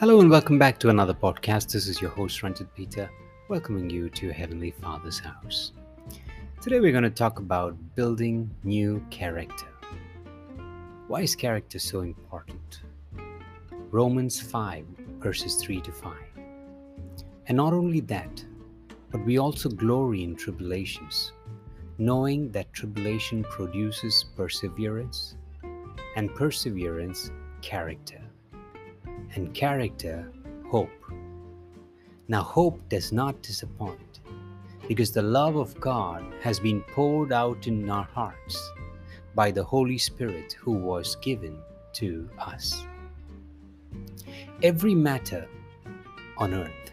Hello and welcome back to another podcast. This is your host, Ranjit Peter, welcoming you to your Heavenly Father's house. Today we're going to talk about building new character. Why is character so important? Romans 5, verses 3 to 5. And not only that, but we also glory in tribulations, knowing that tribulation produces perseverance, and perseverance, character and character, hope. Now, hope does not disappoint because the love of God has been poured out in our hearts by the Holy Spirit who was given to us. Every matter on earth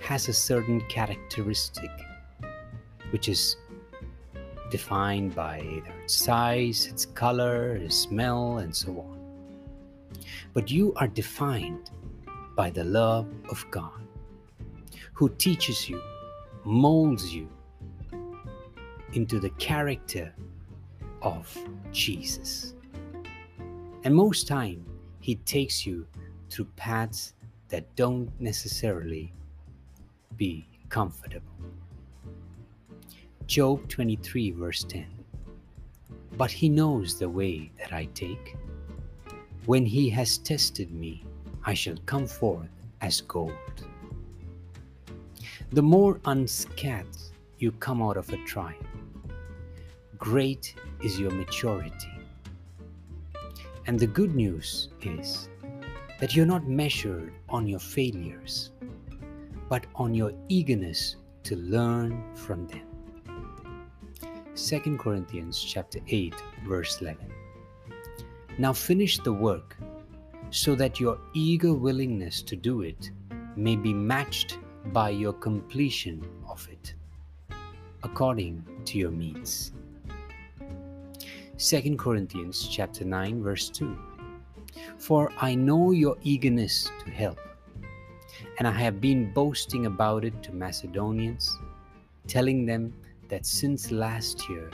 has a certain characteristic which is defined by either its size, its color, its smell, and so on but you are defined by the love of God, who teaches you, molds you into the character of Jesus. And most time, He takes you through paths that don't necessarily be comfortable. Job 23, verse 10. But He knows the way that I take when he has tested me, I shall come forth as gold. The more unscathed you come out of a trial, great is your maturity. And the good news is that you're not measured on your failures, but on your eagerness to learn from them. 2 Corinthians chapter 8 verse 11 now finish the work so that your eager willingness to do it may be matched by your completion of it, according to your means. 2 Corinthians chapter 9 verse 2 For I know your eagerness to help and I have been boasting about it to Macedonians telling them that since last year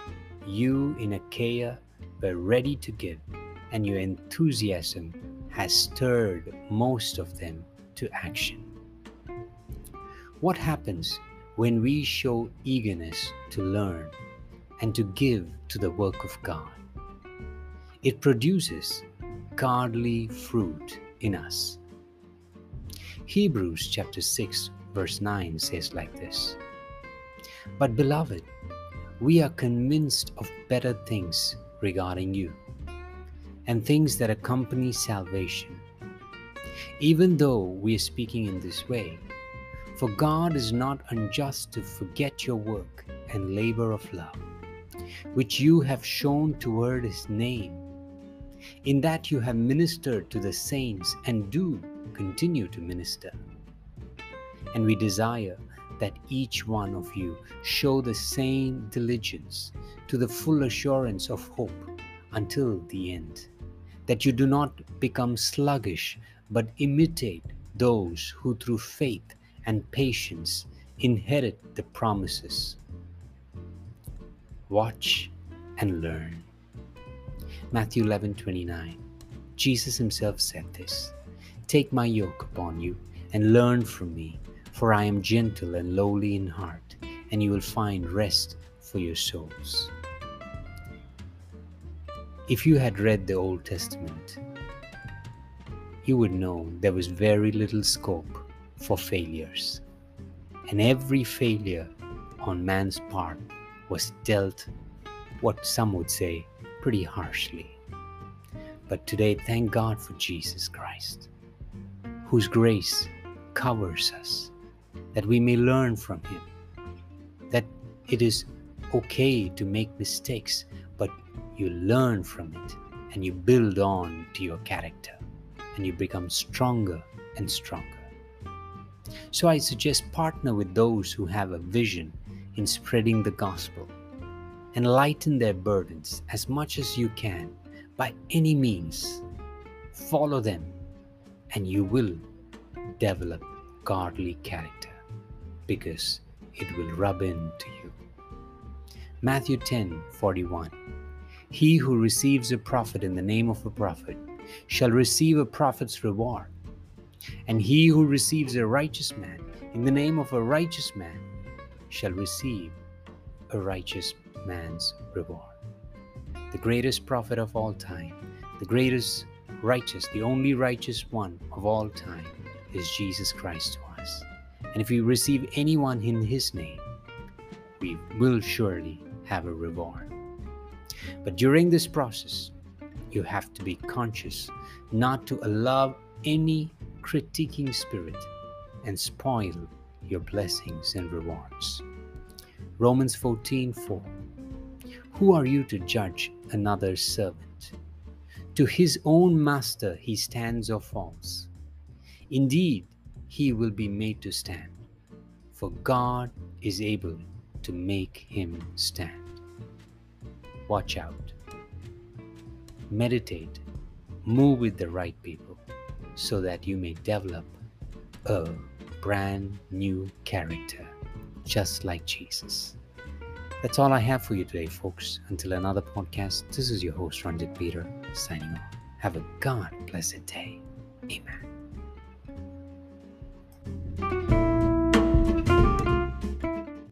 you in Achaia were ready to give and your enthusiasm has stirred most of them to action. What happens when we show eagerness to learn and to give to the work of God? It produces godly fruit in us. Hebrews chapter 6 verse 9 says like this But beloved, we are convinced of better things regarding you and things that accompany salvation. Even though we are speaking in this way, for God is not unjust to forget your work and labor of love, which you have shown toward His name, in that you have ministered to the saints and do continue to minister. And we desire that each one of you show the same diligence to the full assurance of hope until the end that you do not become sluggish, but imitate those who through faith and patience inherit the promises. Watch and learn. Matthew 11 29. Jesus himself said this Take my yoke upon you and learn from me, for I am gentle and lowly in heart, and you will find rest for your souls. If you had read the Old Testament, you would know there was very little scope for failures. And every failure on man's part was dealt, what some would say, pretty harshly. But today, thank God for Jesus Christ, whose grace covers us, that we may learn from Him, that it is okay to make mistakes, but you learn from it and you build on to your character and you become stronger and stronger. So I suggest partner with those who have a vision in spreading the gospel and lighten their burdens as much as you can by any means. Follow them and you will develop godly character because it will rub into you. Matthew 10 41 he who receives a prophet in the name of a prophet shall receive a prophet's reward. And he who receives a righteous man in the name of a righteous man shall receive a righteous man's reward. The greatest prophet of all time, the greatest righteous, the only righteous one of all time is Jesus Christ to us. And if we receive anyone in his name, we will surely have a reward. But during this process, you have to be conscious not to allow any critiquing spirit and spoil your blessings and rewards. Romans 14 4. Who are you to judge another's servant? To his own master he stands or falls. Indeed, he will be made to stand, for God is able to make him stand. Watch out. Meditate. Move with the right people so that you may develop a brand new character, just like Jesus. That's all I have for you today, folks. Until another podcast, this is your host, Ranjit Peter, signing off. Have a God blessed day. Amen.